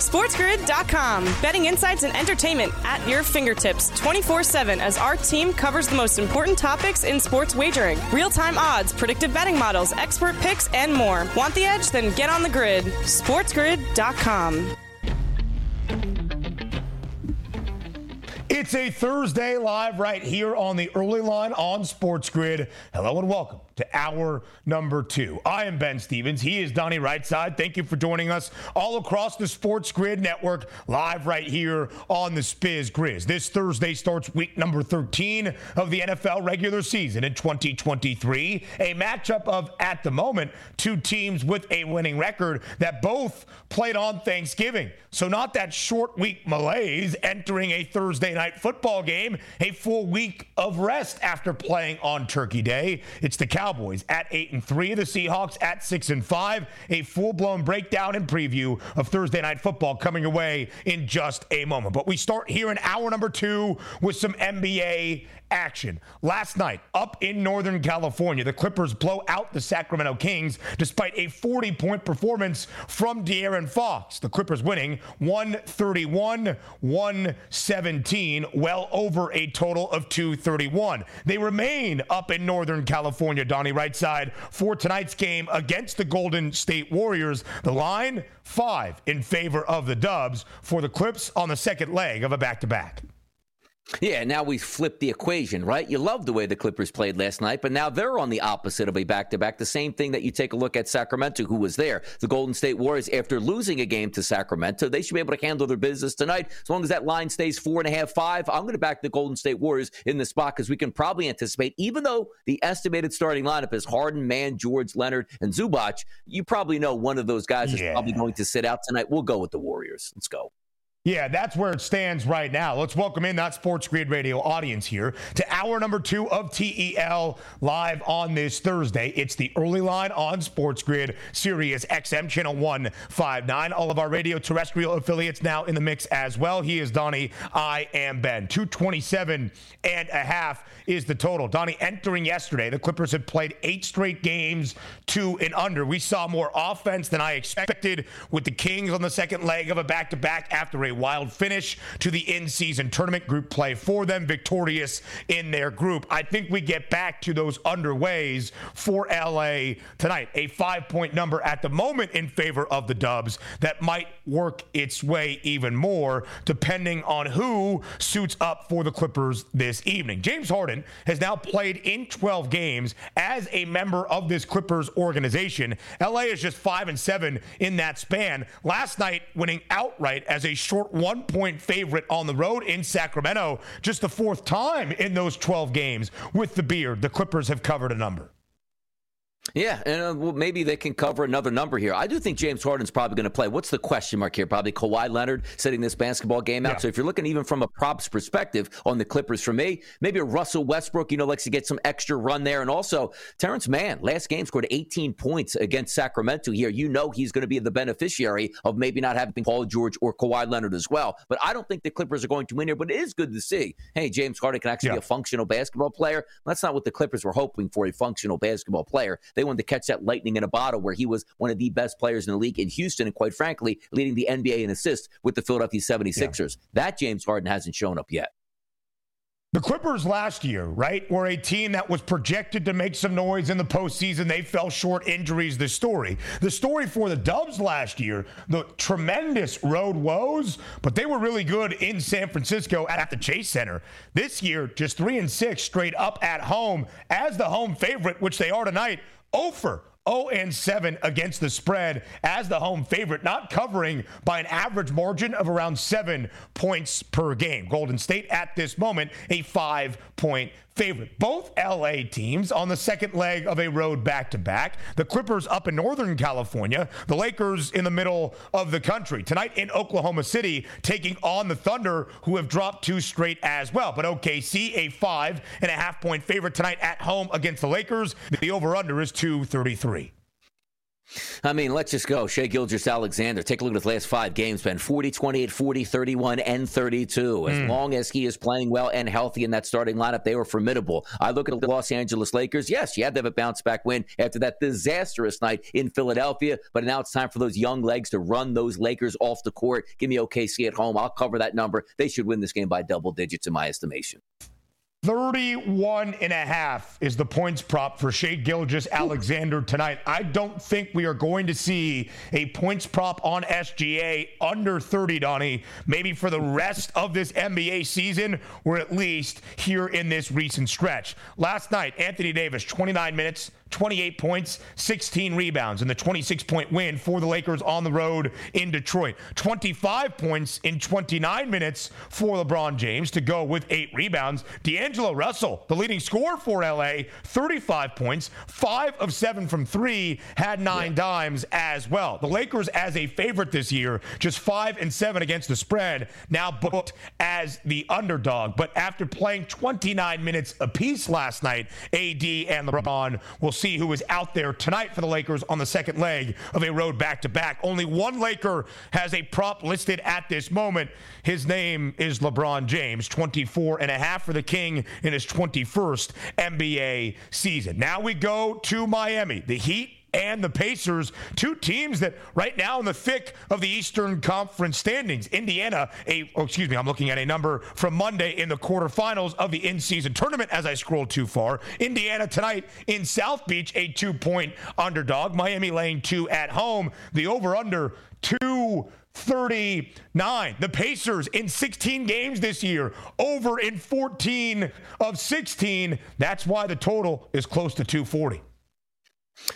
SportsGrid.com. Betting insights and entertainment at your fingertips 24 7 as our team covers the most important topics in sports wagering real time odds, predictive betting models, expert picks, and more. Want the edge? Then get on the grid. SportsGrid.com. It's a Thursday live right here on the early line on Sports Grid. Hello and welcome to hour number two. I am Ben Stevens. He is Donnie Rightside. Thank you for joining us all across the Sports Grid network, live right here on the Spiz Grizz. This Thursday starts week number 13 of the NFL regular season in 2023. A matchup of, at the moment, two teams with a winning record that both played on Thanksgiving. So, not that short week malaise entering a Thursday night football game, a full week of rest after playing on Turkey Day. It's the Cowboys Cowboys at 8 and 3, the Seahawks at 6 and 5. A full-blown breakdown and preview of Thursday night football coming away in just a moment. But we start here in hour number 2 with some NBA action. Last night, up in Northern California, the Clippers blow out the Sacramento Kings despite a 40 point performance from De'Aaron Fox. The Clippers winning 131 117, well over a total of 231. They remain up in Northern California, Donnie Rightside, for tonight's game against the Golden State Warriors. The line, five in favor of the Dubs for the Clips on the second leg of a back to back. Yeah, now we flip the equation, right? You love the way the Clippers played last night, but now they're on the opposite of a back to back. The same thing that you take a look at Sacramento, who was there. The Golden State Warriors, after losing a game to Sacramento, they should be able to handle their business tonight. As long as that line stays four and a half, five, I'm going to back the Golden State Warriors in the spot because we can probably anticipate, even though the estimated starting lineup is Harden, Mann, George, Leonard, and Zubac, you probably know one of those guys yeah. is probably going to sit out tonight. We'll go with the Warriors. Let's go. Yeah, that's where it stands right now. Let's welcome in that Sports Grid Radio audience here to hour number two of TEL live on this Thursday. It's the early line on Sports Grid, Sirius XM channel 159. All of our radio terrestrial affiliates now in the mix as well. He is Donnie. I am Ben. 227 and a half is the total. Donnie, entering yesterday, the Clippers had played eight straight games, two and under. We saw more offense than I expected with the Kings on the second leg of a back to back after a a wild finish to the in season tournament group play for them, victorious in their group. I think we get back to those underways for LA tonight. A five point number at the moment in favor of the Dubs that might work its way even more depending on who suits up for the Clippers this evening. James Harden has now played in 12 games as a member of this Clippers organization. LA is just 5 and 7 in that span. Last night winning outright as a short short one point favorite on the road in Sacramento. Just the fourth time in those 12 games with the beard. The Clippers have covered a number. Yeah, and uh, well, maybe they can cover another number here. I do think James Harden's probably going to play. What's the question mark here? Probably Kawhi Leonard setting this basketball game out. Yeah. So if you're looking even from a props perspective on the Clippers, for me, maybe a Russell Westbrook, you know, likes to get some extra run there, and also Terrence Mann. Last game scored 18 points against Sacramento. Here, you know, he's going to be the beneficiary of maybe not having Paul George or Kawhi Leonard as well. But I don't think the Clippers are going to win here. But it is good to see. Hey, James Harden can actually yeah. be a functional basketball player. That's not what the Clippers were hoping for—a functional basketball player. They wanted to catch that lightning in a bottle where he was one of the best players in the league in Houston and quite frankly leading the NBA in assists with the Philadelphia 76ers. Yeah. That James Harden hasn't shown up yet. The Clippers last year, right, were a team that was projected to make some noise in the postseason. They fell short, injuries, the story. The story for the Dubs last year, the tremendous road woes, but they were really good in San Francisco at the Chase Center. This year, just three and six straight up at home as the home favorite, which they are tonight. Ofer 0 and 7 against the spread as the home favorite, not covering by an average margin of around seven points per game. Golden State at this moment, a five point favorite. Both LA teams on the second leg of a road back to back. The Clippers up in Northern California, the Lakers in the middle of the country. Tonight in Oklahoma City, taking on the Thunder, who have dropped two straight as well. But OKC, a five and a half point favorite tonight at home against the Lakers. The over under is 233. I mean, let's just go. Shai Gilgeous-Alexander, take a look at his last five games, Ben 40, 28, 40, 31, and 32. As mm. long as he is playing well and healthy in that starting lineup, they were formidable. I look at the Los Angeles Lakers. Yes, you had to have a bounce back win after that disastrous night in Philadelphia, but now it's time for those young legs to run those Lakers off the court. Give me OKC at home. I'll cover that number. They should win this game by double digits, in my estimation. 31 and a half is the points prop for Shai Gilgeous-Alexander tonight. I don't think we are going to see a points prop on SGA under 30, Donnie, maybe for the rest of this NBA season, or at least here in this recent stretch. Last night, Anthony Davis, 29 minutes, 28 points, 16 rebounds in the 26 point win for the Lakers on the road in Detroit. 25 points in 29 minutes for LeBron James to go with eight rebounds. D'Angelo Russell, the leading scorer for LA, 35 points, five of seven from three, had nine yeah. dimes as well. The Lakers, as a favorite this year, just five and seven against the spread, now booked as the underdog. But after playing 29 minutes apiece last night, AD and LeBron will see who is out there tonight for the Lakers on the second leg of a road back to back. Only one Laker has a prop listed at this moment. His name is LeBron James, 24 and a half for the King in his 21st NBA season. Now we go to Miami. The Heat and the Pacers, two teams that right now in the thick of the Eastern Conference standings. Indiana, a oh, excuse me, I'm looking at a number from Monday in the quarterfinals of the in-season tournament as I scroll too far. Indiana tonight in South Beach, a two-point underdog. Miami laying two at home. The over/under two. 39. The Pacers in 16 games this year, over in 14 of 16. That's why the total is close to 240.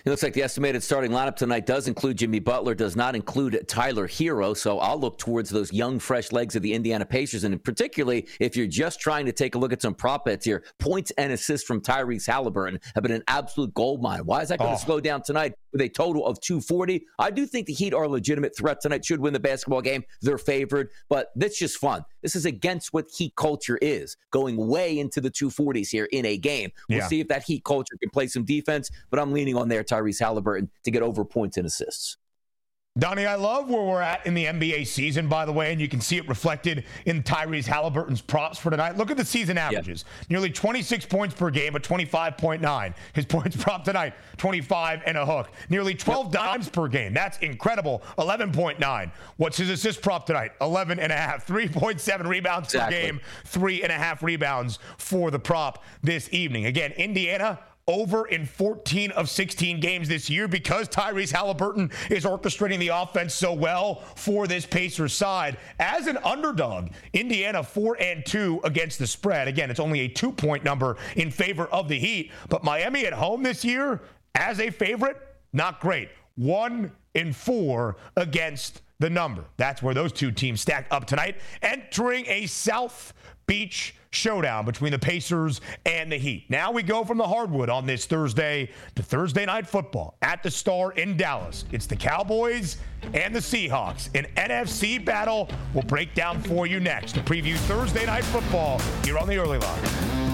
It looks like the estimated starting lineup tonight does include Jimmy Butler, does not include Tyler Herro. So I'll look towards those young, fresh legs of the Indiana Pacers. And particularly if you're just trying to take a look at some prop bets here, points and assists from Tyrese Halliburton have been an absolute gold mine. Why is that going to oh. slow down tonight with a total of 240? I do think the Heat are a legitimate threat tonight, should win the basketball game. They're favored, but that's just fun. This is against what Heat culture is, going way into the 240s here in a game. We'll yeah. see if that Heat culture can play some defense, but I'm leaning on there, Tyrese Halliburton, to get over points and assists. Donnie, I love where we're at in the NBA season, by the way, and you can see it reflected in Tyrese Halliburton's props for tonight. Look at the season averages. Yep. Nearly 26 points per game, but 25.9. His points prop tonight, 25 and a hook. Nearly 12 yep. dimes per game. That's incredible. 11.9. What's his assist prop tonight? 11 and a half. 3.7 rebounds exactly. per game, three and a half rebounds for the prop this evening. Again, Indiana over in 14 of 16 games this year because Tyrese Halliburton is orchestrating the offense so well for this Pacers side. As an underdog, Indiana 4 and 2 against the spread. Again, it's only a 2-point number in favor of the Heat, but Miami at home this year as a favorite, not great. 1 in 4 against the number. That's where those two teams stack up tonight entering a South Beach showdown between the Pacers and the Heat. Now we go from the hardwood on this Thursday to Thursday night football at the Star in Dallas. It's the Cowboys and the Seahawks. An NFC battle we'll break down for you next to preview Thursday night football here on the early line.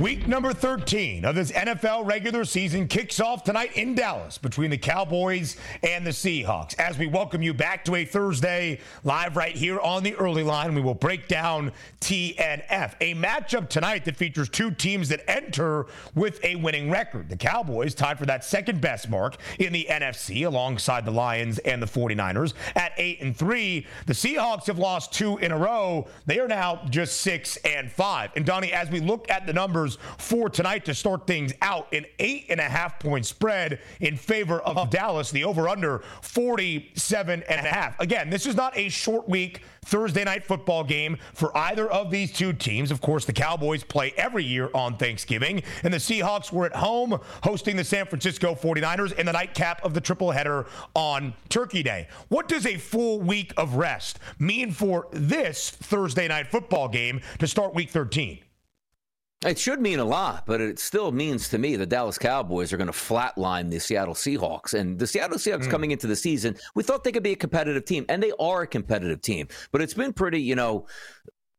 Week number 13 of this NFL regular season kicks off tonight in Dallas between the Cowboys and the Seahawks. As we welcome you back to a Thursday live right here on the early line, we will break down TNF, a matchup tonight that features two teams that enter with a winning record. The Cowboys tied for that second best mark in the NFC alongside the Lions and the 49ers at 8 and 3. The Seahawks have lost two in a row. They are now just 6 and 5. And Donnie, as we look at the numbers for tonight to start things out. An eight and a half point spread in favor of Dallas. The over under 47 and a half. Again, this is not a short week Thursday night football game for either of these two teams. Of course, the Cowboys play every year on Thanksgiving, and the Seahawks were at home hosting the San Francisco 49ers in the nightcap of the triple header on Turkey Day. What does a full week of rest mean for this Thursday night football game to start week 13? It should mean a lot, but it still means to me the Dallas Cowboys are going to flatline the Seattle Seahawks. And the Seattle Seahawks mm. coming into the season, we thought they could be a competitive team, and they are a competitive team. But it's been pretty, you know,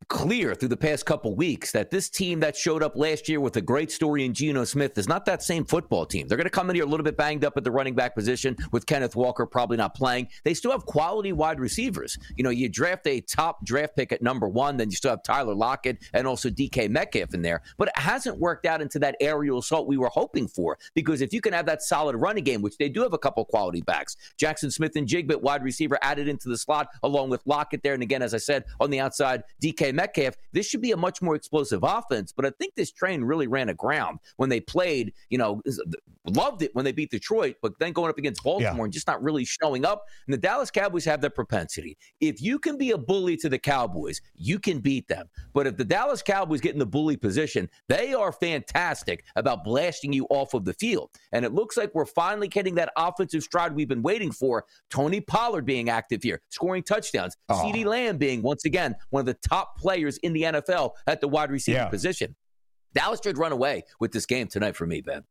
clear through the past couple weeks that this team that showed up last year with a great story in Geno Smith is not that same football team. They're going to come in here a little bit banged up at the running back position with Kenneth Walker probably not playing. They still have quality wide receivers. You know, you draft a top draft pick at number one, then you still have Tyler Lockett and also DK Metcalf in there. But it hasn't worked out into that aerial assault we were hoping for because if you can have that solid running game, which they do have a couple quality backs, Jaxon Smith-Njigba, wide receiver, added into the slot along with Lockett there. And again, as I said, on the outside, DK Metcalf. This should be a much more explosive offense, but I think this train really ran aground when they played, you know, uh, loved it when they beat Detroit, but then going up against Baltimore yeah. and just not really showing up. And the Dallas Cowboys have that propensity. If you can be a bully to the Cowboys, you can beat them. But if the Dallas Cowboys get in the bully position, they are fantastic about blasting you off of the field. And it looks like we're finally getting that offensive stride we've been waiting for. Tony Pollard being active here, scoring touchdowns. Oh. CeeDee Lamb being, once again, one of the top players in the NFL at the wide receiver yeah. position. Dallas should run away with this game tonight for me, Ben.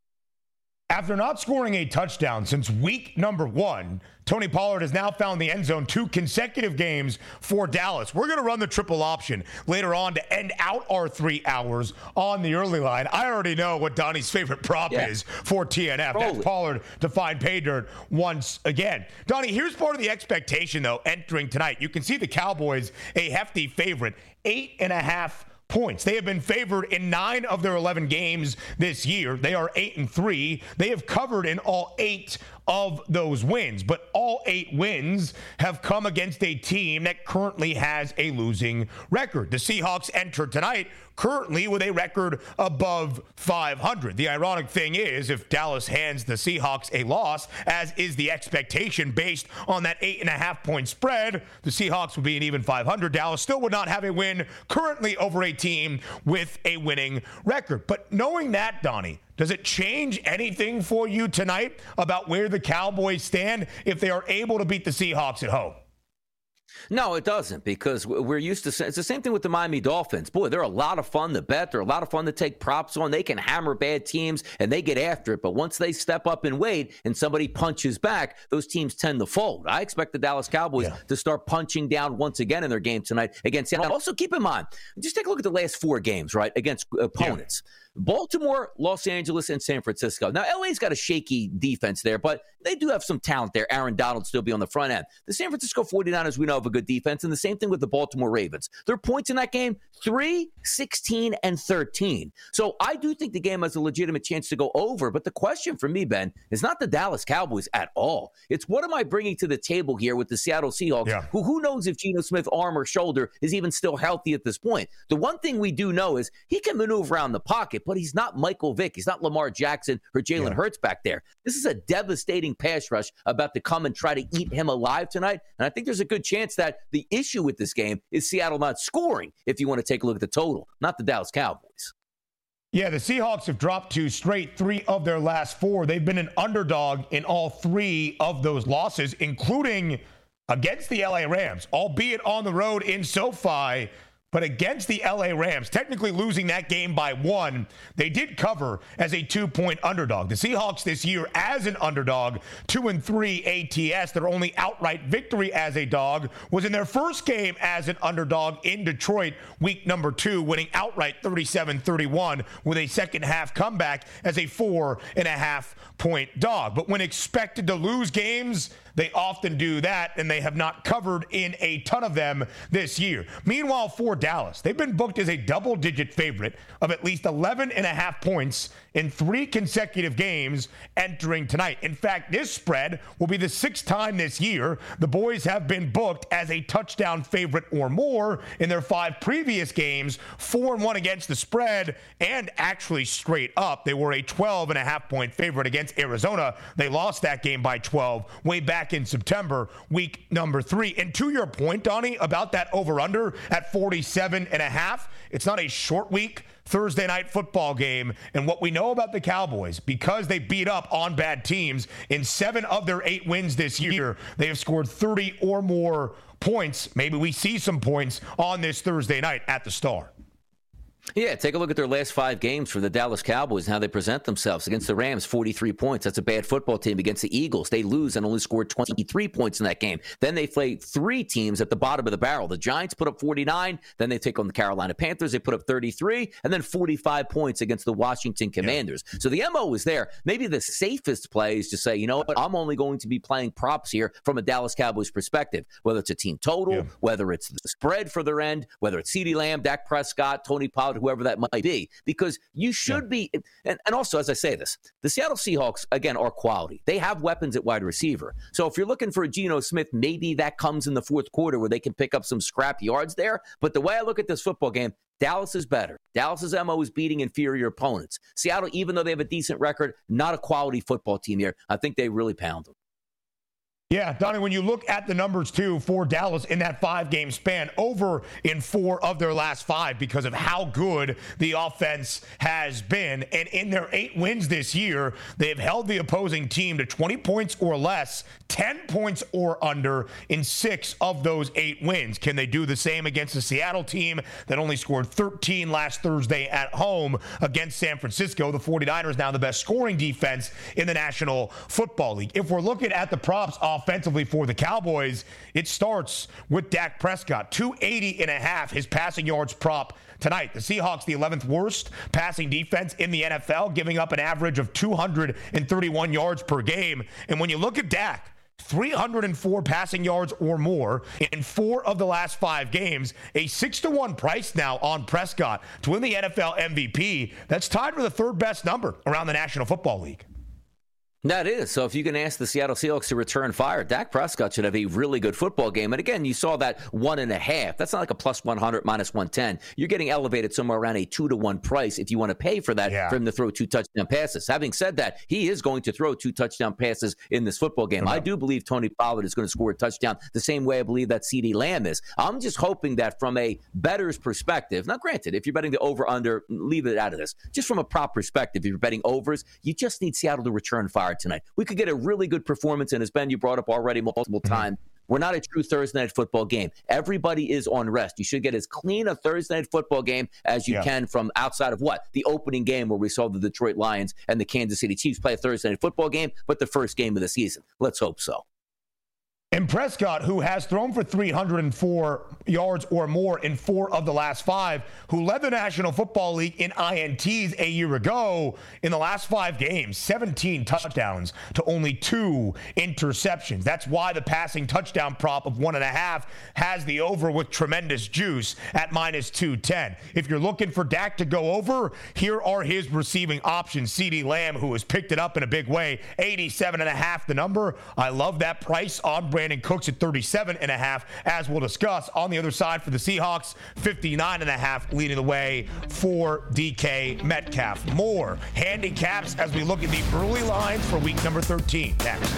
After not scoring a touchdown since week number one, Tony Pollard has now found the end zone two consecutive games for Dallas. We're going to run the triple option later on to end out our three hours on the early line. I already know what Donnie's favorite prop yeah. is for TNF. Roll That's. Pollard to find pay dirt once again. Donnie, here's part of the expectation, though, entering tonight. You can see the Cowboys a hefty favorite, eight and a half points. They have been favored in 9 of their 11 games this year. They are 8 and 3. They have covered in all 8 of those wins, but all 8 wins have come against a team that currently has a losing record. The Seahawks enter tonight currently with a record above 500. The ironic thing is, if Dallas hands the Seahawks a loss, as is the expectation based on that eight and a half point spread, the Seahawks would be an even 500. Dallas still would not have a win currently over a team with a winning record. But knowing that, Donnie, does it change anything for you tonight about where the Cowboys stand if they are able to beat the Seahawks at home? No, it doesn't because we're used to. It's the same thing with the Miami Dolphins. Boy, they're a lot of fun to bet. They're a lot of fun to take props on. They can hammer bad teams and they get after it. But once they step up and wait and somebody punches back, those teams tend to fold. I expect the Dallas Cowboys yeah. to start punching down once again in their game tonight against Seattle. Also, keep in mind, just take a look at the last four games, right, against uh, opponents. Yeah Baltimore, Los Angeles, and San Francisco. Now, LA's got a shaky defense there, but they do have some talent there. Aaron Donald still be on the front end. The San Francisco 49ers, we know, have a good defense, and the same thing with the Baltimore Ravens. Their points in that game 3, 16, and 13. So I do think the game has a legitimate chance to go over. But the question for me, Ben, is not the Dallas Cowboys at all. It's what am I bringing to the table here with the Seattle Seahawks, yeah. who who knows if Geno Smith arm or shoulder is even still healthy at this point. The one thing we do know is he can maneuver around the pocket, but he's not Michael Vick. He's not Lamar Jackson or Jalen yeah. Hurts back there. This is a devastating pass rush about to come and try to eat him alive tonight. And I think there's a good chance that the issue with this game is Seattle not scoring, if you want to take a look at the total, not the Dallas Cowboys. Yeah, the Seahawks have dropped to straight three of their last four. They've been an underdog in all three of those losses, including against the LA Rams, albeit on the road in SoFi. But against the LA Rams, technically losing that game by one, they did cover as a two point underdog. The Seahawks this year, as an underdog, two and three ATS, their only outright victory as a dog was in their first game as an underdog in Detroit, week number two, winning outright 37 31 with a second half comeback as a four and a half point dog. But when expected to lose games, they often do that, and they have not covered in a ton of them this year. Meanwhile, for Dallas, they've been booked as a double digit favorite of at least 11 and a half points in three consecutive games entering tonight. In fact, this spread will be the sixth time this year the boys have been booked as a touchdown favorite or more in their five previous games, four and one against the spread, and actually straight up. They were a 12 and a half point favorite against Arizona. They lost that game by 12 way back in September, week number three. And to your point, Donnie, about that over under at 47 and a half, it's not a short week. Thursday night football game. And what we know about the Cowboys, because they beat up on bad teams in seven of their eight wins this year, they have scored 30 or more points. Maybe we see some points on this Thursday night at the Star. Yeah, take a look at their last five games for the Dallas Cowboys and how they present themselves. Against the Rams, 43 points. That's a bad football team. Against the Eagles, they lose and only scored 23 points in that game. Then they play three teams at the bottom of the barrel. The Giants put up 49. Then they take on the Carolina Panthers. They put up 33 and then 45 points against the Washington Commanders. Yeah. So the MO is there. Maybe the safest play is to say, you know what, I'm only going to be playing props here from a Dallas Cowboys perspective, whether it's a team total, yeah. whether it's the spread for their end, whether it's CeeDee Lamb, Dak Prescott, Tony Pollard, whoever that might be, because you should yeah. be. And, and also, as I say this, the Seattle Seahawks, again, are quality. They have weapons at wide receiver. So if you're looking for a Geno Smith, maybe that comes in the fourth quarter where they can pick up some scrap yards there. But the way I look at this football game, Dallas is better. Dallas's MO is beating inferior opponents. Seattle, even though they have a decent record, not a quality football team here. I think they really pound them. Yeah, Donnie, when you look at the numbers too for Dallas in that five game span, over in four of their last five because of how good the offense has been. And in their eight wins this year, they've held the opposing team to 20 points or less, 10 points or under in six of those eight wins. Can they do the same against the Seattle team that only scored 13 last Thursday at home against San Francisco? The 49ers now the best scoring defense in the National Football League. If we're looking at the props off offensively for the Cowboys, it starts with Dak Prescott, 280 and a half, his passing yards prop tonight. The Seahawks, the 11th worst passing defense in the NFL, giving up an average of 231 yards per game. And when you look at Dak, 304 passing yards or more in four of the last five games. A six to one price now on Prescott to win the NFL MVP. That's tied for the third best number around the National Football League. That is. So if you can ask the Seattle Seahawks to return fire, Dak Prescott should have a really good football game. And again, you saw that one and a half. That's not like a plus 100, minus 110. You're getting elevated somewhere around a two to one price if you want to pay for that yeah. for him to throw two touchdown passes. Having said that, he is going to throw two touchdown passes in this football game. I do believe Tony Pollard is going to score a touchdown the same way I believe that CeeDee Lamb is. I'm just hoping that from a better's perspective, now granted, if you're betting the over under, leave it out of this. Just from a prop perspective, if you're betting overs, you just need Seattle to return fire tonight. We could get a really good performance, and as Ben, you brought up already multiple mm-hmm. times, we're not a true Thursday night football game. Everybody is on rest. You should get as clean a Thursday night football game as you yeah. can from outside of what? The opening game where we saw the Detroit Lions and the Kansas City Chiefs play a Thursday night football game, but the first game of the season. Let's hope so. And Prescott, who has thrown for 304 yards or more in four of the last five, who led the National Football League in INTs a year ago, in the last five games, 17 touchdowns to only two interceptions. That's why the passing touchdown prop of one and a half has the over with tremendous juice at minus 210. If you're looking for Dak to go over, here are his receiving options. CeeDee Lamb, who has picked it up in a big way, 87 and a half the number. I love that price on Brandin Cooks at 37 and a half, as we'll discuss. On the other side for the Seahawks, 59 and a half leading the way for DK Metcalf. More handicaps as we look at the early lines for week number 13 next.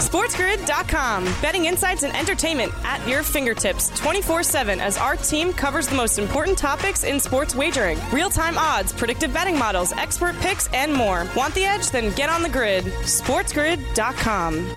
SportsGrid.com. Betting insights and entertainment at your fingertips 24 7 as our team covers the most important topics in sports wagering real time odds, predictive betting models, expert picks, and more. Want the edge? Then get on the grid. SportsGrid.com.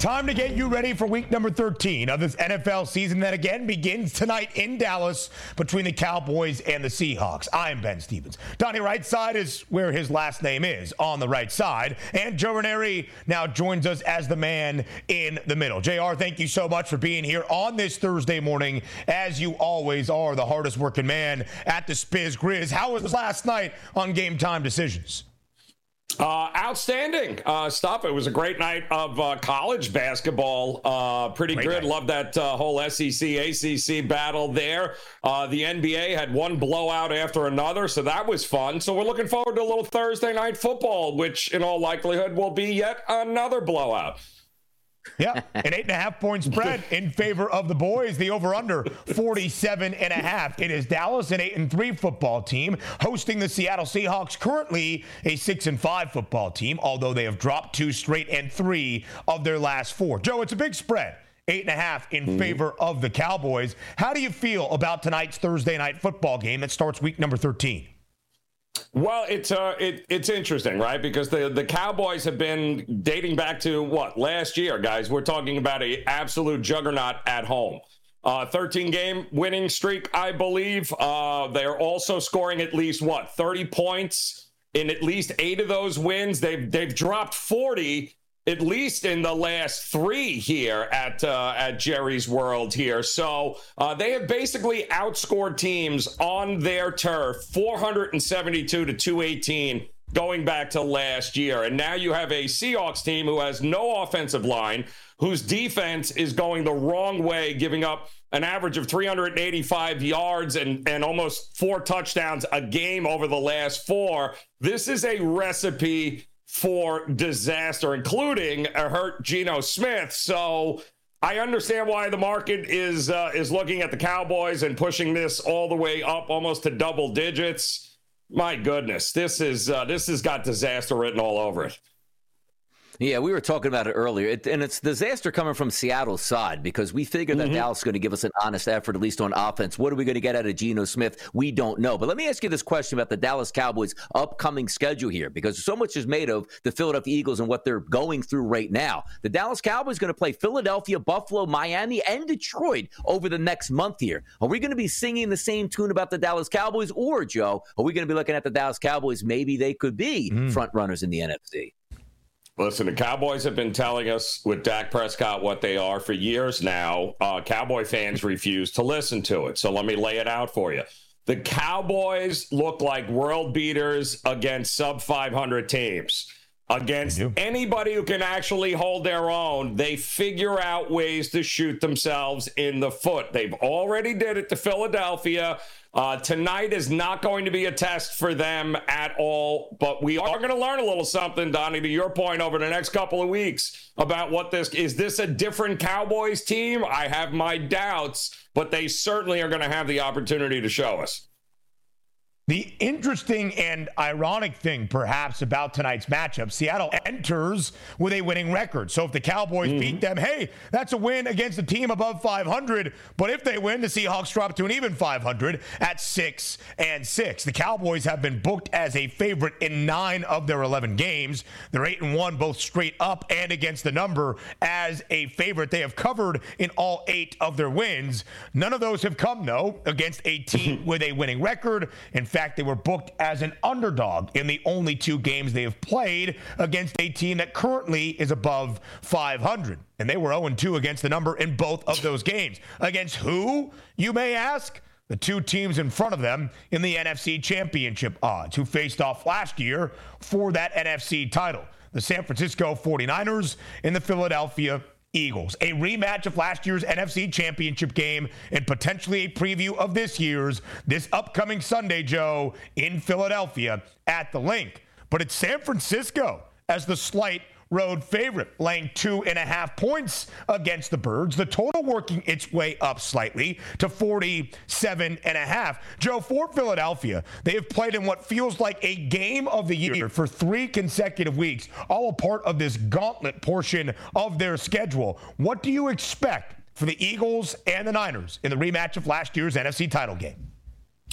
Time to get you ready for week number 13 of this NFL season that again begins tonight in Dallas between the Cowboys and the Seahawks. I'm Ben Stevens. Donnie Rightside is where his last name is, on the right side. And Joe Raineri now joins us as the man in the middle. JR, thank you so much for being here on this Thursday morning, as you always are, the hardest working man at the Spiz Grizz. How was last night on game time decisions? Uh, outstanding uh, stuff. It was a great night of uh, college basketball. Uh, pretty great good. Night. Love that uh, whole SEC ACC battle there. Uh, the NBA had one blowout after another, so that was fun. So we're looking forward to a little Thursday night football, which in all likelihood will be yet another blowout. Yeah, an eight and a half point spread in favor of the boys. The over under 47 and a half. It is Dallas, an eight and three football team, hosting the Seattle Seahawks, currently a six and five football team, although they have dropped two straight and three of their last four. Joe, it's a big spread. Eight and a half in mm-hmm. favor of the Cowboys. How do you feel about tonight's Thursday night football game that starts week number 13? Well, it's uh, it, it's interesting, right? Because the the Cowboys have been dating back to what last year, guys. We're talking about a absolute juggernaut at home. Uh, 13 game winning streak, I believe. Uh, they're also scoring at least what 30 points in at least eight of those wins. They've they've dropped 40 at least in the last three here at uh, at Jerry's World here. So uh, they have basically outscored teams on their turf 472 to 218 going back to last year. And now you have a Seahawks team who has no offensive line, whose defense is going the wrong way, giving up an average of 385 yards and, and almost four touchdowns a game over the last four. This is a recipe for disaster, including a hurt Geno Smith. So I understand why the market is uh, is looking at the Cowboys and pushing this all the way up almost to double digits. My goodness, this is uh, this has got disaster written all over it. Yeah, we were talking about it earlier, it, and it's disaster coming from Seattle's side because we figured that mm-hmm. Dallas is going to give us an honest effort, at least on offense. What are we going to get out of Geno Smith? We don't know. But let me ask you this question about the Dallas Cowboys' upcoming schedule here, because so much is made of the Philadelphia Eagles and what they're going through right now. The Dallas Cowboys are going to play Philadelphia, Buffalo, Miami, and Detroit over the next month here. Are we going to be singing the same tune about the Dallas Cowboys, or Joe, are we going to be looking at the Dallas Cowboys? Maybe they could be mm. front runners in the NFC. Listen, the Cowboys have been telling us with Dak Prescott what they are for years now. Uh, Cowboy fans refuse to listen to it. So let me lay it out for you. The Cowboys look like world beaters against sub 500 teams. Against anybody who can actually hold their own, they figure out ways to shoot themselves in the foot. They've already did it to Philadelphia. Uh, tonight is not going to be a test for them at all, but we are going to learn a little something, Donnie, to your point, over the next couple of weeks about what this is. This a different Cowboys team? I have my doubts, but they certainly are going to have the opportunity to show us. The interesting and ironic thing, perhaps, about tonight's matchup Seattle enters with a winning record. So if the Cowboys mm-hmm. beat them, hey, that's a win against a team above 500. But if they win, the Seahawks drop to an even 500 at 6 and 6. The Cowboys have been booked as a favorite in nine of their 11 games. They're 8 and 1, both straight up and against the number as a favorite. They have covered in all eight of their wins. None of those have come, though, against a team with a winning record. In fact, fact, they were booked as an underdog in the only two games they have played against a team that currently is above 500. And they were 0 2 against the number in both of those games. Against who, you may ask? The two teams in front of them in the NFC Championship odds, who faced off last year for that NFC title the San Francisco 49ers and the Philadelphia Eagles. A rematch of last year's NFC Championship game and potentially a preview of this year's this upcoming Sunday, Joe, in Philadelphia at the Linc. But it's San Francisco as the slight road favorite, laying two and a half points against the Birds. The total working its way up slightly to 47 and a half. Joe, for Philadelphia, they have played in what feels like a game of the year for three consecutive weeks, all a part of this gauntlet portion of their schedule. What do you expect for the Eagles and the Niners in the rematch of last year's NFC title game?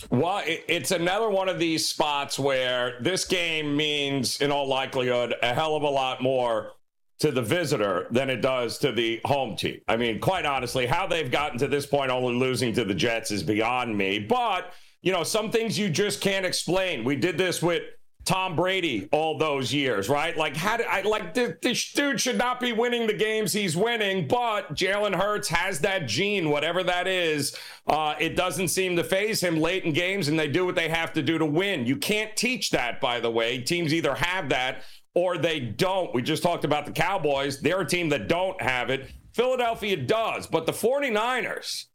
Well, it's another one of these spots where this game means, in all likelihood, a hell of a lot more to the visitor than it does to the home team. I mean, quite honestly, how they've gotten to this point, only losing to the Jets, is beyond me. But, you know, some things you just can't explain. We did this with Tom Brady all those years, right? Like, how did I like this, this dude should not be winning the games he's winning, but Jalen Hurts has that gene, whatever that is. Uh, it doesn't seem to phase him late in games, and they do what they have to do to win. You can't teach that, by the way. Teams either have that or they don't. We just talked about the Cowboys. They're a team that don't have it. Philadelphia does, but the 49ers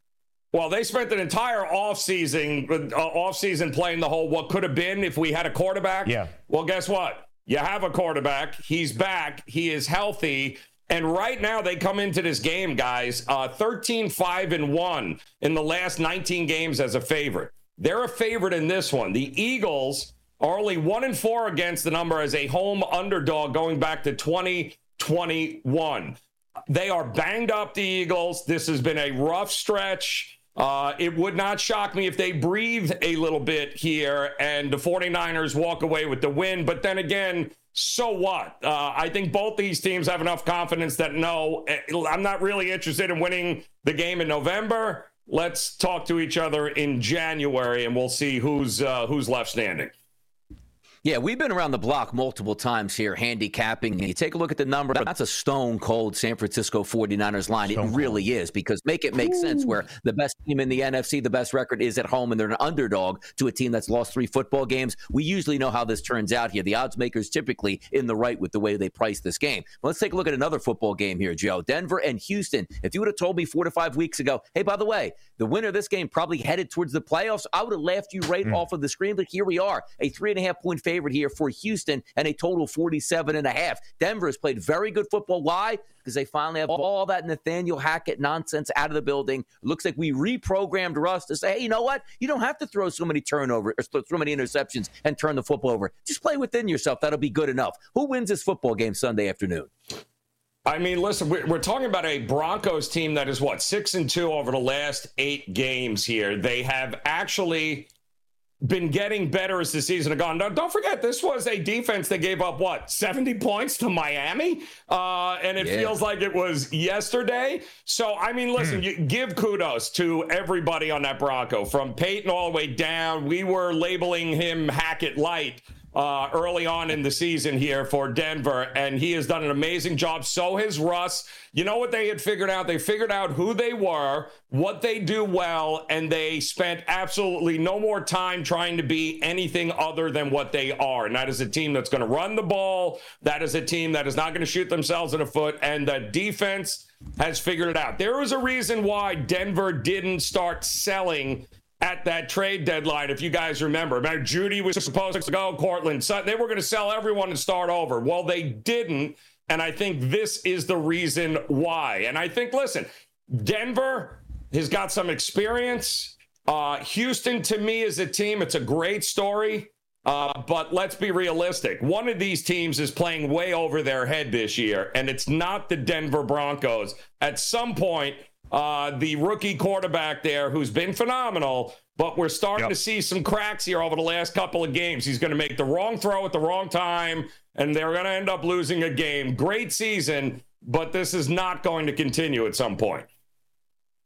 well, they spent an entire offseason uh, offseason playing the whole what could have been if we had a quarterback. Yeah. Well, guess what? You have a quarterback. He's back. He is healthy. And right now they come into this game, guys, uh, 13 5 and 1 in the last 19 games as a favorite. They're a favorite in this one. The Eagles are only 1 and 4 against the number as a home underdog going back to 2021. They are banged up, the Eagles. This has been a rough stretch. Uh, it would not shock me if they breathe a little bit here and the 49ers walk away with the win. But then again, so what? Uh, I think both these teams have enough confidence that no, eh, I'm not really interested in winning the game in November. Let's talk to each other in January and we'll see who's uh, who's left standing. Yeah, we've been around the block multiple times here handicapping. And you take a look at the number, that's a stone cold San Francisco 49ers line. Stone it really is because make it make Ooh. sense where the best team in the NFC, the best record is at home, and they're an underdog to a team that's lost three football games. We usually know how this turns out here. The odds makers typically in the right with the way they price this game. Well, let's take a look at another football game here, Joe. Denver and Houston. If you would have told me four to five weeks ago, hey, by the way, the winner of this game probably headed towards the playoffs, I would have laughed you right mm. off of the screen. But here we are, a three and a half point favorite favorite here for Houston and a total 47 and a half. Denver has played very good football. Why? Because they finally have all that Nathaniel Hackett nonsense out of the building. Looks like we reprogrammed Russ to say, hey, you know what? You don't have to throw so many turnovers or so many interceptions and turn the football over. Just play within yourself. That'll be good enough. Who wins this football game Sunday afternoon? I mean, listen, we're talking about a Broncos team that is what six and two over the last eight games. Here, they have actually been getting better as the season has gone. Now, don't forget, this was a defense that gave up what 70 points to Miami, uh, and it yeah. feels like it was yesterday. So, I mean, listen, mm. you give kudos to everybody on that Bronco, from Payton all the way down. We were labeling him Hackett light uh, early on in the season here for Denver, and he has done an amazing job. So has Russ. You know what they had figured out? They figured out who they were, what they do well, and they spent absolutely no more time trying to be anything other than what they are. And that is a team that's going to run the ball. That is a team that is not going to shoot themselves in the foot. And the defense has figured it out. There was a reason why Denver didn't start selling at that trade deadline, if you guys remember. Remember, Jeudy was supposed to go, Courtland Sutton. They were going to sell everyone and start over. Well, they didn't. And I think this is the reason why. And I think, listen, Denver has got some experience. Uh, Houston, to me, is a team. It's a great story. Uh, but let's be realistic. One of these teams is playing way over their head this year, and it's not the Denver Broncos. At some point, uh, the rookie quarterback there who's been phenomenal, but we're starting yep. to see some cracks here over the last couple of games. He's going to make the wrong throw at the wrong time, and they're going to end up losing a game. Great season, but this is not going to continue at some point.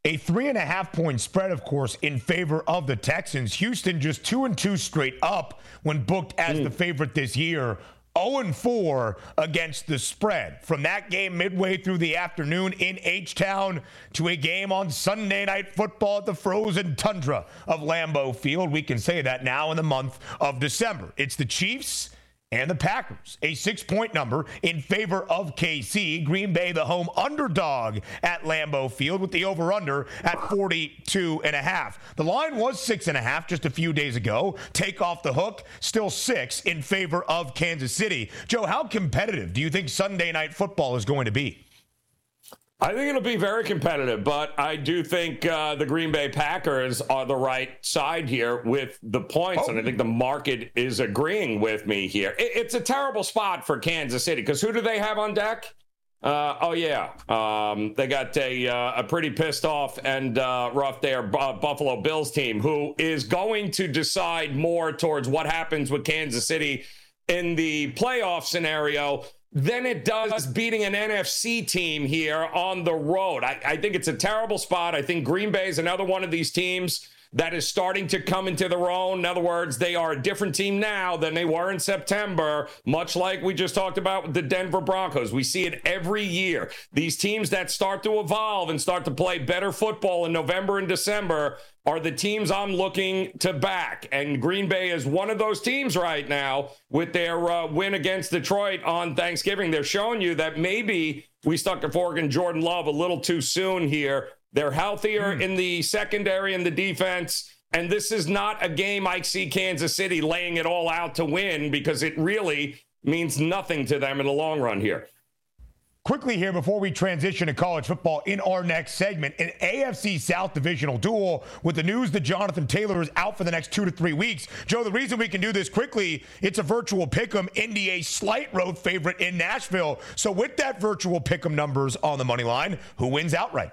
A three and a half point spread, of course, in favor of the Texans. Houston just two and two straight up when booked as mm. the favorite this year. 0 4 against the spread. From that game midway through the afternoon in H Town to a game on Sunday Night Football at the frozen tundra of Lambeau Field. We can say that now in the month of December. It's the Chiefs and the Packers, a six point number in favor of KC. Green Bay, the home underdog at Lambeau Field with the over under at 42 and a half. The line was six and a half just a few days ago. Take off the hook, still six in favor of Kansas City. Joe, how competitive do you think Sunday night football is going to be? I think it'll be very competitive, but I do think uh, the Green Bay Packers are the right side here with the points, oh. and I think the market is agreeing with me here. It, it's a terrible spot for Kansas City because who do they have on deck? Uh, oh yeah, um, they got a uh, a pretty pissed off and uh, rough there Buffalo Bills team who is going to decide more towards what happens with Kansas City in the playoff scenario than it does beating an NFC team here on the road. I, I, think it's a terrible spot. I think Green Bay is another one of these teams that is starting to come into their own. In other words, they are a different team now than they were in September, much like we just talked about with the Denver Broncos. We see it every year. These teams that start to evolve and start to play better football in November and December are the teams I'm looking to back. And Green Bay is one of those teams right now with their uh, win against Detroit on Thanksgiving. They're showing you that maybe we stuck a fork in Jordan Love a little too soon here they're healthier mm. in the secondary and the defense. And this is not a game I see Kansas City laying it all out to win because it really means nothing to them in the long run here. Quickly here before we transition to college football in our next segment, an AFC South divisional duel with the news that Jonathan Taylor is out for the next two to three weeks. Joe, the reason we can do this quickly, it's a virtual pick'em. Indy a slight road favorite in Nashville. So with that virtual pick'em numbers on the money line, who wins outright?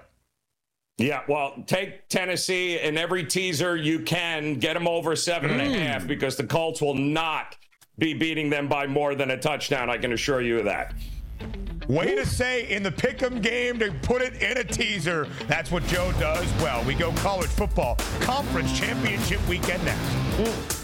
Yeah, well, take Tennessee and every teaser you can, get them over seven mm. and a mm. half because the Colts will not be beating them by more than a touchdown. I can assure you of that. Way to say in the pick'em game to put it in a teaser. That's what Joe does well. We go college football conference championship weekend next. Mm.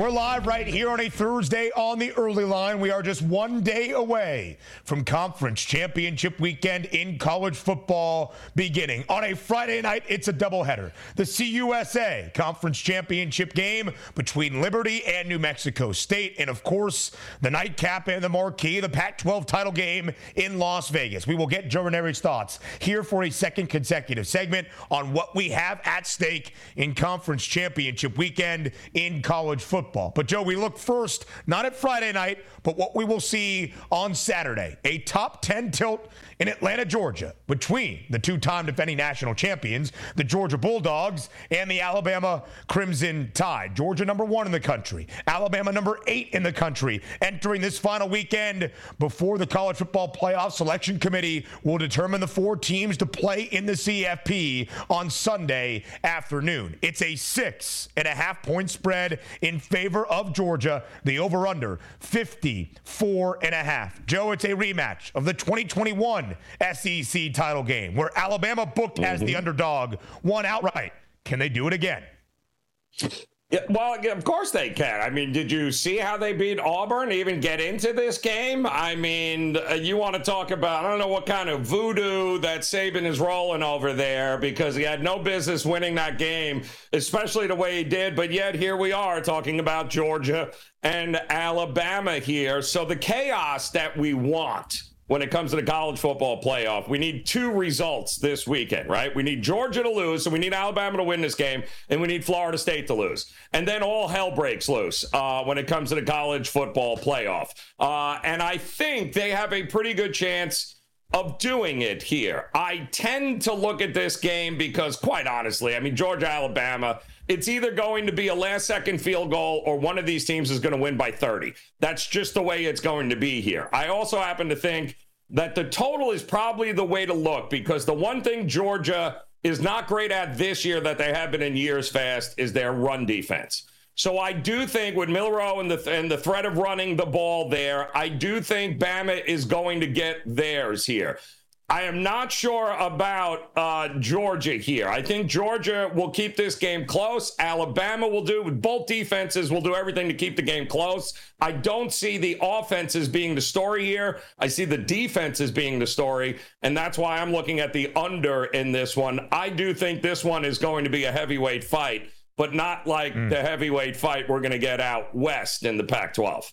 We're live right here on a Thursday on the early line. We are just one day away from conference championship weekend in college football beginning. On a Friday night, it's a doubleheader. The CUSA conference championship game between Liberty and New Mexico State. And of course, the nightcap and the marquee, the Pac 12 title game in Las Vegas. We will get Joe Raineri's thoughts here for a second consecutive segment on what we have at stake in conference championship weekend in college football football. But, Joe, we look first not at Friday night, but what we will see on Saturday a top 10 tilt in Atlanta, Georgia, between the two time defending national champions, the Georgia Bulldogs, and the Alabama Crimson Tide. Georgia, number one in the country, Alabama, number eight in the country, entering this final weekend before the College Football Playoff Selection Committee will determine the four teams to play in the CFP on Sunday afternoon. It's a six and a half point spread in favor of Georgia, the over under 54 and a half. Joe, it's a rematch of the 2021 SEC title game where Alabama booked mm-hmm. as the mm-hmm. underdog, won outright. Can they do it again? Yeah, well, of course they can. I mean, did you see how they beat Auburn? Even get into this game? I mean, uh, you want to talk about? I don't know what kind of voodoo that Saban is rolling over there because he had no business winning that game, especially the way he did. But yet here we are talking about Georgia and Alabama here. So the chaos that we want when it comes to the college football playoff. We need two results this weekend, right? We need Georgia to lose, so we need Alabama to win this game, and we need Florida State to lose. And then all hell breaks loose uh, when it comes to the college football playoff. Uh, and I think they have a pretty good chance of doing it here. I tend to look at this game because, quite honestly, I mean, Georgia, Alabama, it's either going to be a last second field goal or one of these teams is going to win by 30. That's just the way it's going to be here. I also happen to think that the total is probably the way to look because the one thing Georgia is not great at this year that they have been in years fast is their run defense. So I do think with Milroe and the and the threat of running the ball there, I do think Bama is going to get theirs here. I am not sure about uh, Georgia here. I think Georgia will keep this game close. Alabama will do, both defenses will do everything to keep the game close. I don't see the offenses being the story here. I see the defenses being the story. And that's why I'm looking at the under in this one. I do think this one is going to be a heavyweight fight, but not like mm. the heavyweight fight we're going to get out west in the Pac 12.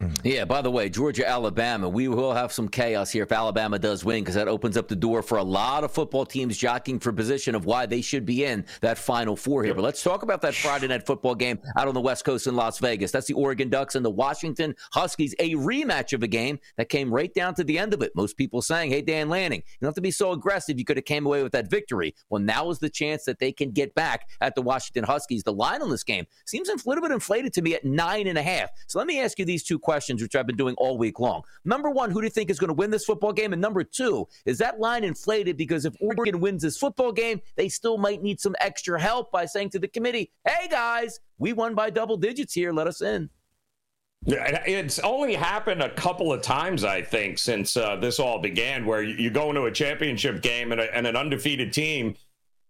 Mm. Yeah, by the way, Georgia, Alabama, we will have some chaos here if Alabama does win because that opens up the door for a lot of football teams jockeying for position of why they should be in that Final Four here. But let's talk about that Friday night football game out on the West Coast in Las Vegas. That's the Oregon Ducks and the Washington Huskies, a rematch of a game that came right down to the end of it. Most people saying, hey, Dan Lanning, you don't have to be so aggressive. You could have came away with that victory. Well, now is the chance that they can get back at the Washington Huskies. The line on this game seems a little bit inflated to me at nine and a half. So let me ask you these two questions questions, which I've been doing all week long. Number one, who do you think is going to win this football game? And number two, is that line inflated because if Oregon wins this football game, they still might need some extra help by saying to the committee, hey guys, we won by double digits here, let us in. Yeah, it's only happened a couple of times, I think, since uh, this all began, where you go into a championship game and, a, and an undefeated team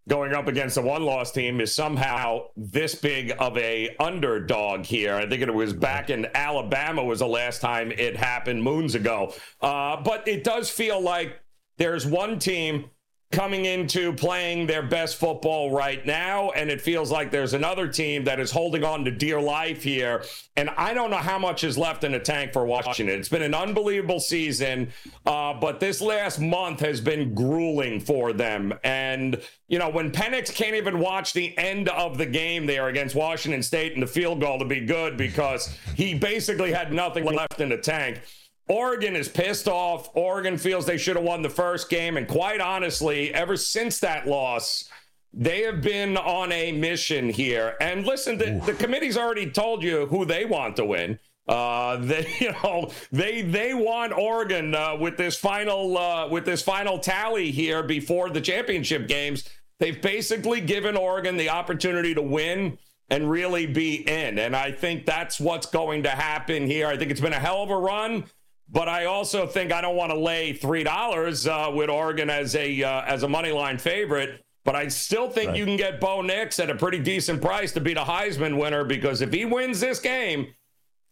going up against a one-loss team is somehow this big of a underdog here. I think it was back in Alabama was the last time it happened moons ago. Uh, but it does feel like there's one team coming into playing their best football right now. And it feels like there's another team that is holding on to dear life here. And I don't know how much is left in the tank for Washington. It's been an unbelievable season, uh, but this last month has been grueling for them. And, you know, when Penix can't even watch the end of the game there against Washington State and the field goal to be good because he basically had nothing left in the tank. Oregon is pissed off. Oregon feels they should have won the first game. And quite honestly, ever since that loss, they have been on a mission here. And listen, the, the committee's already told you who they want to win. Uh, they, you know, they they want Oregon uh, with this final uh, with this final tally here before the championship games. They've basically given Oregon the opportunity to win and really be in, and I think that's what's going to happen here. I think it's been a hell of a run. But I also think I don't want to lay three dollars uh, with Oregon as a uh, as a money line favorite. But I still think right. you can get Bo Nix at a pretty decent price to beat a Heisman winner because if he wins this game,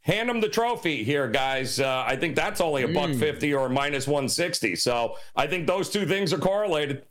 hand him the trophy here, guys. Uh, I think that's only a buck mm. fifty or minus one sixty. So I think those two things are correlated.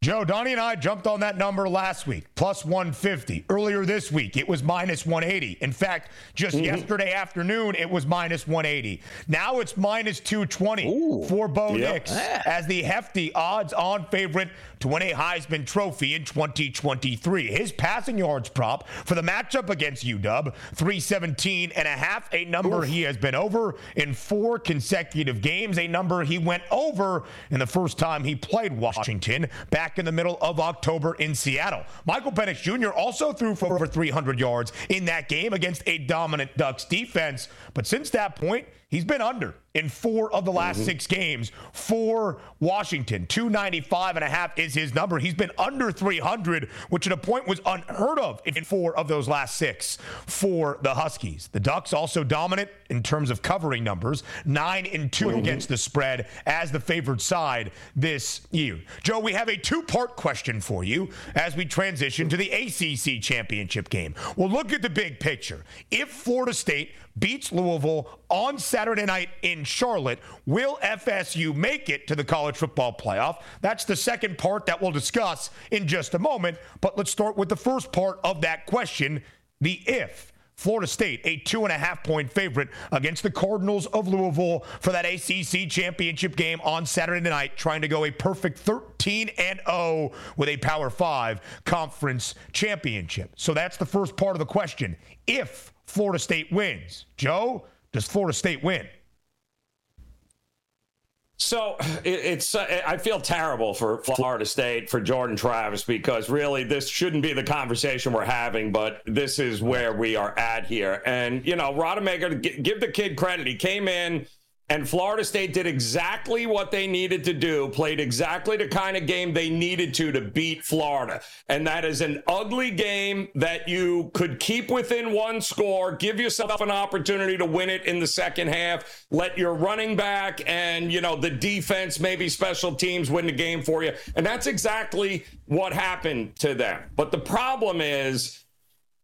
Joe, Donnie and I jumped on that number last week, plus 150. Earlier this week, it was minus 180. In fact, just mm-hmm. yesterday afternoon, it was minus 180. Now it's minus 220 Ooh. for Bo yep. Nix as the hefty odds on favorite to win a Heisman Trophy in 2023. His passing yards prop for the matchup against UW, 317 and a half, a number Oof. he has been over in four consecutive games, a number he went over in the first time he played Washington back back in the middle of October in Seattle. Michael Penix Jr. also threw for over 300 yards in that game against a dominant Ducks defense. But since that point, He's been under in four of the last mm-hmm. six games for Washington. 295 and a half is his number. He's been under 300, which at a point was unheard of in four of those last six for the Huskies. The Ducks also dominant in terms of covering numbers, nine and 2 mm-hmm. against the spread as the favored side this year. Joe, we have a two part question for you as we transition to the ACC championship game. We'll look at the big picture. If Florida State beats Louisville on Saturday night in Charlotte. Will FSU make it to the college football playoff? That's the second part that we'll discuss in just a moment. But let's start with the first part of that question the if. Florida State, a two and a half point favorite against the Cardinals of Louisville for that ACC championship game on Saturday night, trying to go a perfect 13 and 0 with a Power 5 conference championship. So that's the first part of the question. If Florida State wins. Joe, does Florida State win? So it's uh, I feel terrible for Florida State for Jordan Travis because really this shouldn't be the conversation we're having, but this is where we are at here. And you know, Rodemaker, give the kid credit. He came in and Florida State did exactly what they needed to do, played exactly the kind of game they needed to to beat Florida. And that is an ugly game that you could keep within one score, give yourself an opportunity to win it in the second half, let your running back and, you know, the defense, maybe special teams win the game for you. And that's exactly what happened to them. But the problem is,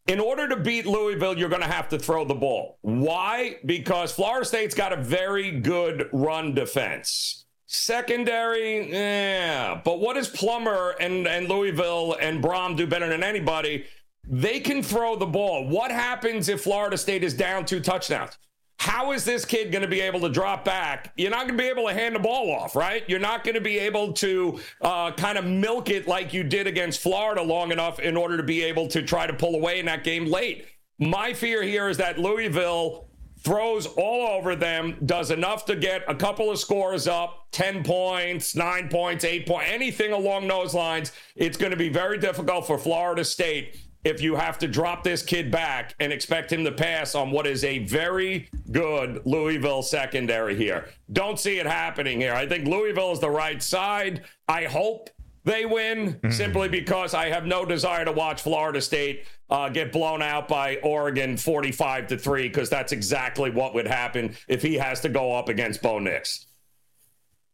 in order to beat Louisville, you're going to have to throw the ball. Why? Because Florida State's got a very good run defense. Secondary, yeah. But what does Plummer and, and Louisville and Brohm do better than anybody? They can throw the ball. What happens if Florida State is down two touchdowns? How is this kid going to be able to drop back? You're not going to be able to hand the ball off, right? You're not going to be able to uh, kind of milk it like you did against Florida long enough in order to be able to try to pull away in that game late. My fear here is that Louisville throws all over them, does enough to get a couple of scores up 10 points, nine points, eight points, anything along those lines. It's going to be very difficult for Florida State if you have to drop this kid back and expect him to pass on what is a very good Louisville secondary here. Don't see it happening here. I think Louisville is the right side. I hope they win mm-hmm. simply because I have no desire to watch Florida State uh, get blown out by Oregon 45 to 3 because that's exactly what would happen if he has to go up against Bo Nix.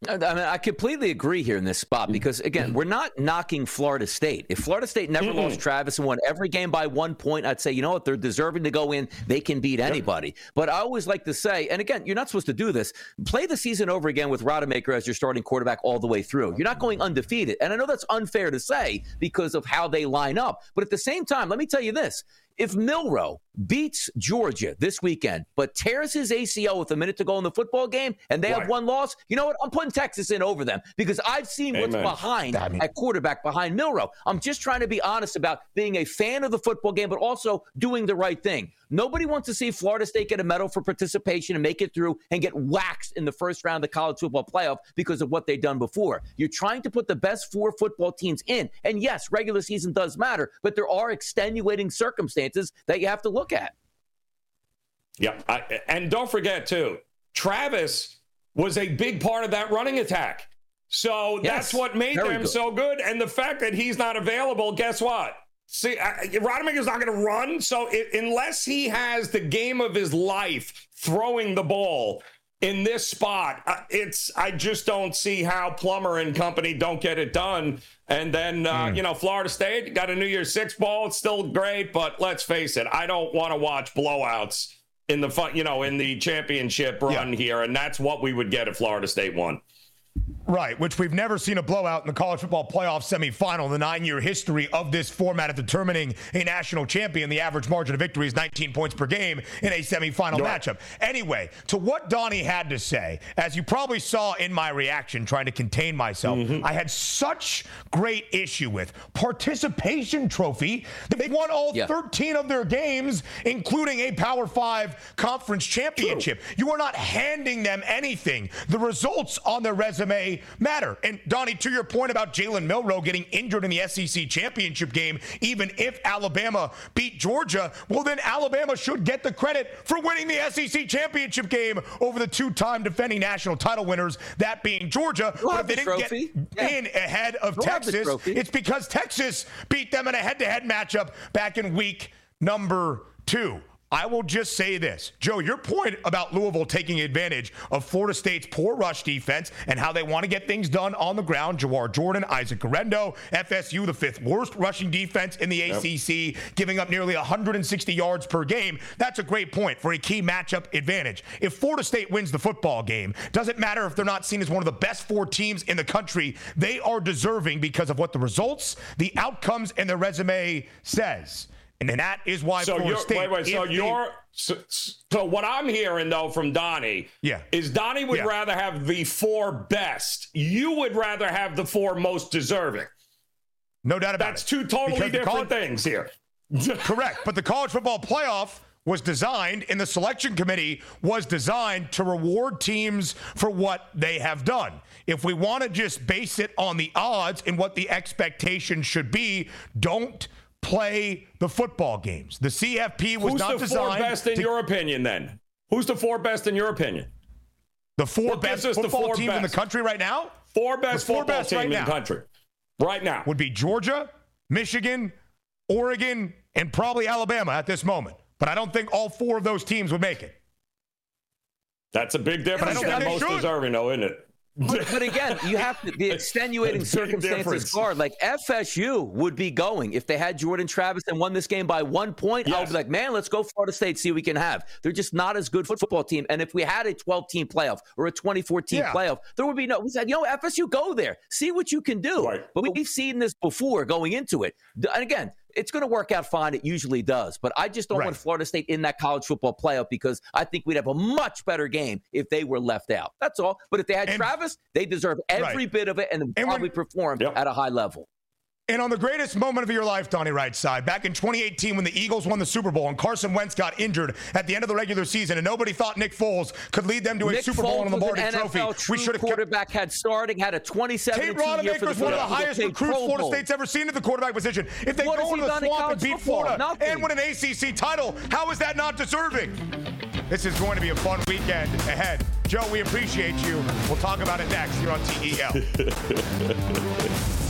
I mean, I completely agree here in this spot because, again, we're not knocking Florida State. If Florida State never mm lost Travis and won every game by one point, I'd say, you know what, they're deserving to go in. They can beat anybody. Yep. But I always like to say, and again, you're not supposed to do this. Play the season over again with Rodemaker as your starting quarterback all the way through. You're not going undefeated. And I know that's unfair to say because of how they line up. But at the same time, let me tell you this if Milroe beats Georgia this weekend, but tears his ACL with a minute to go in the football game, and they right. have one loss, you know what? I'm putting Texas in over them because I've seen Amen. what's behind at quarterback behind Milroe. I'm just trying to be honest about being a fan of the football game, but also doing the right thing. Nobody wants to see Florida State get a medal for participation and make it through and get waxed in the first round of the college football playoff because of what they've done before. You're trying to put the best four football teams in. And yes, regular season does matter, but there are extenuating circumstances that you have to look at. Yeah. I, and don't forget, too, Travis was a big part of that running attack. So yes, that's what made them good. so good. And the fact that he's not available, guess what? See, Rodemaker's not going to run. So it, unless he has the game of his life throwing the ball in this spot, uh, it's I just don't see how Plummer and company don't get it done. And then uh, mm. you know, Florida State got a New Year's Six ball. It's still great, but let's face it, I don't want to watch blowouts in the fun, you know, in the championship run yeah. here, and that's what we would get if Florida State won. Right, which we've never seen a blowout in the college football playoff semifinal in the nine year history of this format of determining a national champion. The average margin of victory is 19 points per game in a semifinal matchup. Anyway, to what Donnie had to say, as you probably saw in my reaction trying to contain myself, mm-hmm. I had such great issue with participation trophy. That they won all yeah. 13 of their games, including a Power Five conference championship. True. You are not handing them anything. The results on their resume matter. And Donnie, to your point about Jalen Milroe getting injured in the SEC championship game, even if Alabama beat Georgia, well, then Alabama should get the credit for winning the SEC championship game over the two-time defending national title winners, that being Georgia. We'll but if they didn't trophy. get yeah. in ahead of we'll Texas, it's because Texas beat them in a head-to-head matchup back in week number two. I will just say this. Joe, your point about Louisville taking advantage of Florida State's poor rush defense and how they want to get things done on the ground. Jawhar Jordan, Isaac Guerendo, FSU, the fifth worst rushing defense in the yep. ACC, giving up nearly 160 yards per game. That's a great point for a key matchup advantage. If Florida State wins the football game, doesn't matter if they're not seen as one of the best four teams in the country. They are deserving because of what the results, the outcomes, and the resume says. And then that is why so Florida State. Wait, wait. So they, you're so, so, what I'm hearing though from Donnie, yeah, is Donnie would yeah. rather have the four best. You would rather have the four most deserving. No doubt about it. That's it. two totally because different college, things here. correct, but the college football playoff was designed and the selection committee was designed to reward teams for what they have done. If we want to just base it on the odds and what the expectation should be, don't play the football games. The CFP was Who's not the designed. Who's the four best in to, your opinion? Then who's the four best in your opinion? The four what best football four teams best? in the country right now. Four best the four football best team right in the country right now would be Georgia, Michigan, Oregon, and probably Alabama at this moment. But I don't think all four of those teams would make it. That's a big difference. That's most should. deserving, though, isn't it? But, but, again, you have to, the extenuating circumstances guard. Like FSU would be going if they had Jordan Travis and won this game by one point. Yes. I would be like, man, let's go Florida State, see what we can have. They're just not as good football team. And if we had a 12 team playoff or a 2014 team yeah. playoff, there would be no. We said, you know, FSU, go there, see what you can do. Right. But we've seen this before going into it. And again, it's going to work out fine. It usually does. But I just don't right. want Florida State in that college football playoff because I think we'd have a much better game if they were left out. That's all. But if they had and, Travis, they deserve every right. bit of it and, and probably when, perform yep. at a high level. And on the greatest moment of your life, Donnie Rightside, back in 2018 when the Eagles won the Super Bowl and Carson Wentz got injured at the end of the regular season and nobody thought Nick Foles could lead them to Nick a Super Bowl and the Lombardi an Trophy. we should have quarterback kept... had starting, had a 27 Tate Rodemaker is one of the highest recruits Florida State's ever seen at the quarterback position. If they what go into the swamp and beat football? Florida Nothing. and win an ACC title, how is that not deserving? This is going to be a fun weekend ahead. Joe, we appreciate you. We'll talk about it next here on TEL.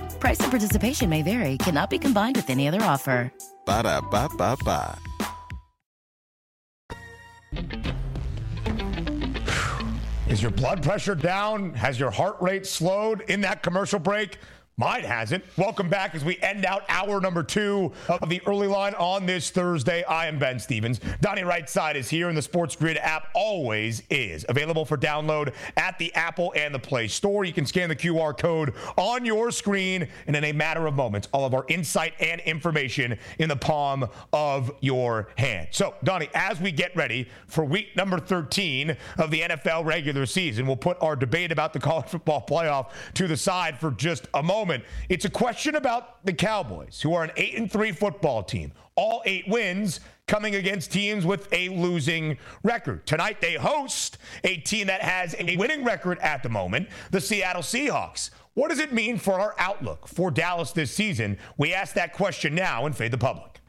Price and participation may vary, cannot be combined with any other offer. Ba da ba ba ba. Is your blood pressure down? Has your heart rate slowed in that commercial break? Mine hasn't. Welcome back as we end out hour number two of the early line on this Thursday. I am Ben Stevens. Donnie Rightside is here, and the Sports Grid app always is available for download at the Apple and the Play Store. You can scan the QR code on your screen, and in a matter of moments, all of our insight and information in the palm of your hand. So, Donnie, as we get ready for week number 13 of the NFL regular season, we'll put our debate about the college football playoff to the side for just a moment moment. It's a question about the Cowboys, who are an 8 and 3 football team. All 8 wins coming against teams with a losing record. Tonight they host a team that has a winning record at the moment, the Seattle Seahawks. What does it mean for our outlook for Dallas this season? We ask that question now and Fade the Public.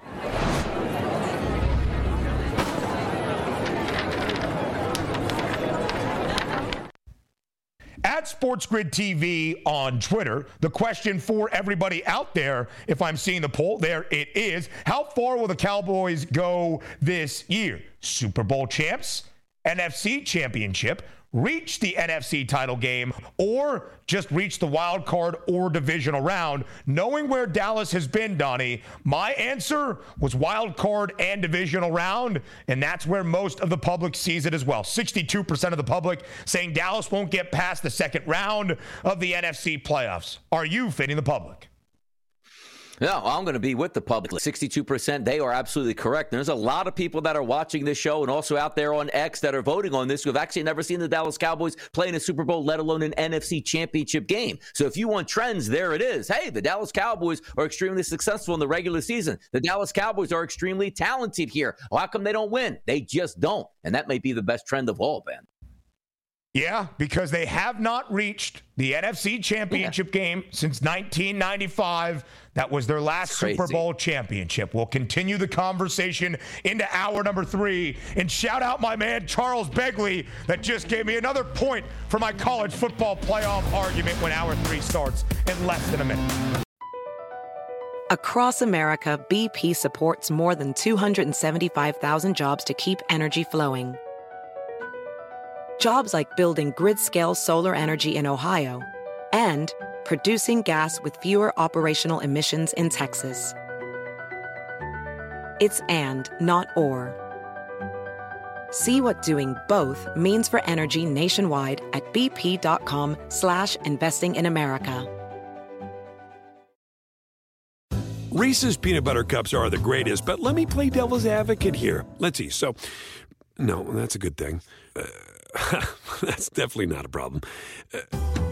At Sports Grid TV on Twitter. The question for everybody out there, if I'm seeing the poll, there it is. How far will the Cowboys go this year? Super Bowl champs, NFC championship, reach the NFC title game or just reach the wild card or divisional round. Knowing where Dallas has been, Donnie, my answer was wild card and divisional round, and that's where most of the public sees it as well. 62% of the public saying Dallas won't get past the second round of the NFC playoffs. Are you fitting the public? No, I'm going to be with the public. 62%, they are absolutely correct. There's a lot of people that are watching this show and also out there on X that are voting on this who have actually never seen the Dallas Cowboys play in a Super Bowl, let alone an NFC championship game. So if you want trends, there it is. Hey, the Dallas Cowboys are extremely successful in the regular season. The Dallas Cowboys are extremely talented here. Well, how come they don't win? They just don't. And that may be the best trend of all, Ben. Yeah, because they have not reached the NFC championship yeah. game since 1995. That was their last Super Bowl championship. We'll continue the conversation into hour number three. And shout out my man, Charles Begley, that just gave me another point for my college football playoff argument when hour three starts in less than a minute. Across America, BP supports more than 275,000 jobs to keep energy flowing Jobs like building grid scale solar energy in Ohio and producing gas with fewer operational emissions in Texas. It's and, not or. See what doing both means for energy nationwide at bp.com slash investing in America. Reese's peanut butter cups are the greatest, but let me play devil's advocate here. Let's see. So, no, that's a good thing. Uh, That's definitely not a problem. Uh,